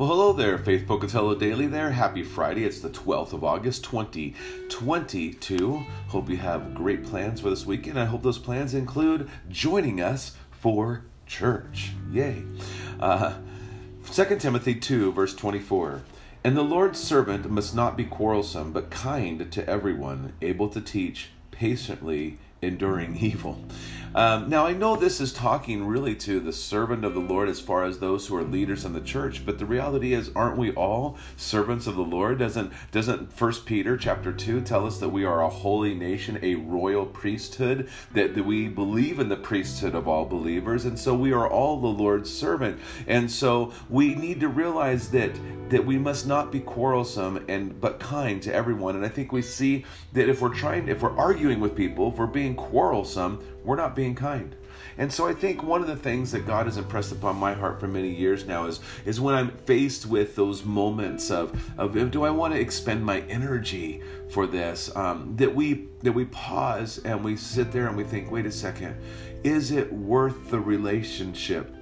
Well, hello there, Faith Pocatello Daily there. Happy Friday. It's the 12th of August, 2022. Hope you have great plans for this weekend. I hope those plans include joining us for church. Yay. Uh, 2 Timothy 2, verse 24. And the Lord's servant must not be quarrelsome, but kind to everyone, able to teach, patiently enduring evil. Um, now, I know this is talking really to the servant of the Lord as far as those who are leaders in the church, but the reality is, aren't we all servants of the Lord? Doesn't doesn't First Peter chapter two tell us that we are a holy nation, a royal priesthood, that, that we believe in the priesthood of all believers, and so we are all the Lord's servant, and so we need to realize that that we must not be quarrelsome and but kind to everyone. And I think we see that if we're trying, if we're arguing with people, if we're being quarrelsome, we're not being kind. And so I think one of the things that God has impressed upon my heart for many years now is is when I'm faced with those moments of of do I want to expend my energy for this? Um, that we that we pause and we sit there and we think, wait a second, is it worth the relationship?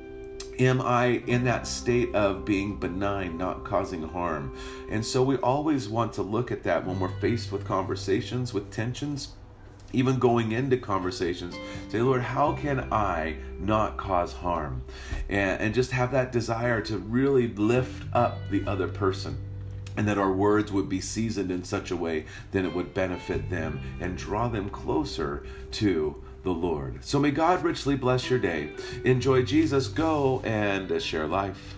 Am I in that state of being benign, not causing harm? And so we always want to look at that when we're faced with conversations, with tensions even going into conversations, say, Lord, how can I not cause harm? And, and just have that desire to really lift up the other person. And that our words would be seasoned in such a way that it would benefit them and draw them closer to the Lord. So may God richly bless your day. Enjoy Jesus. Go and share life.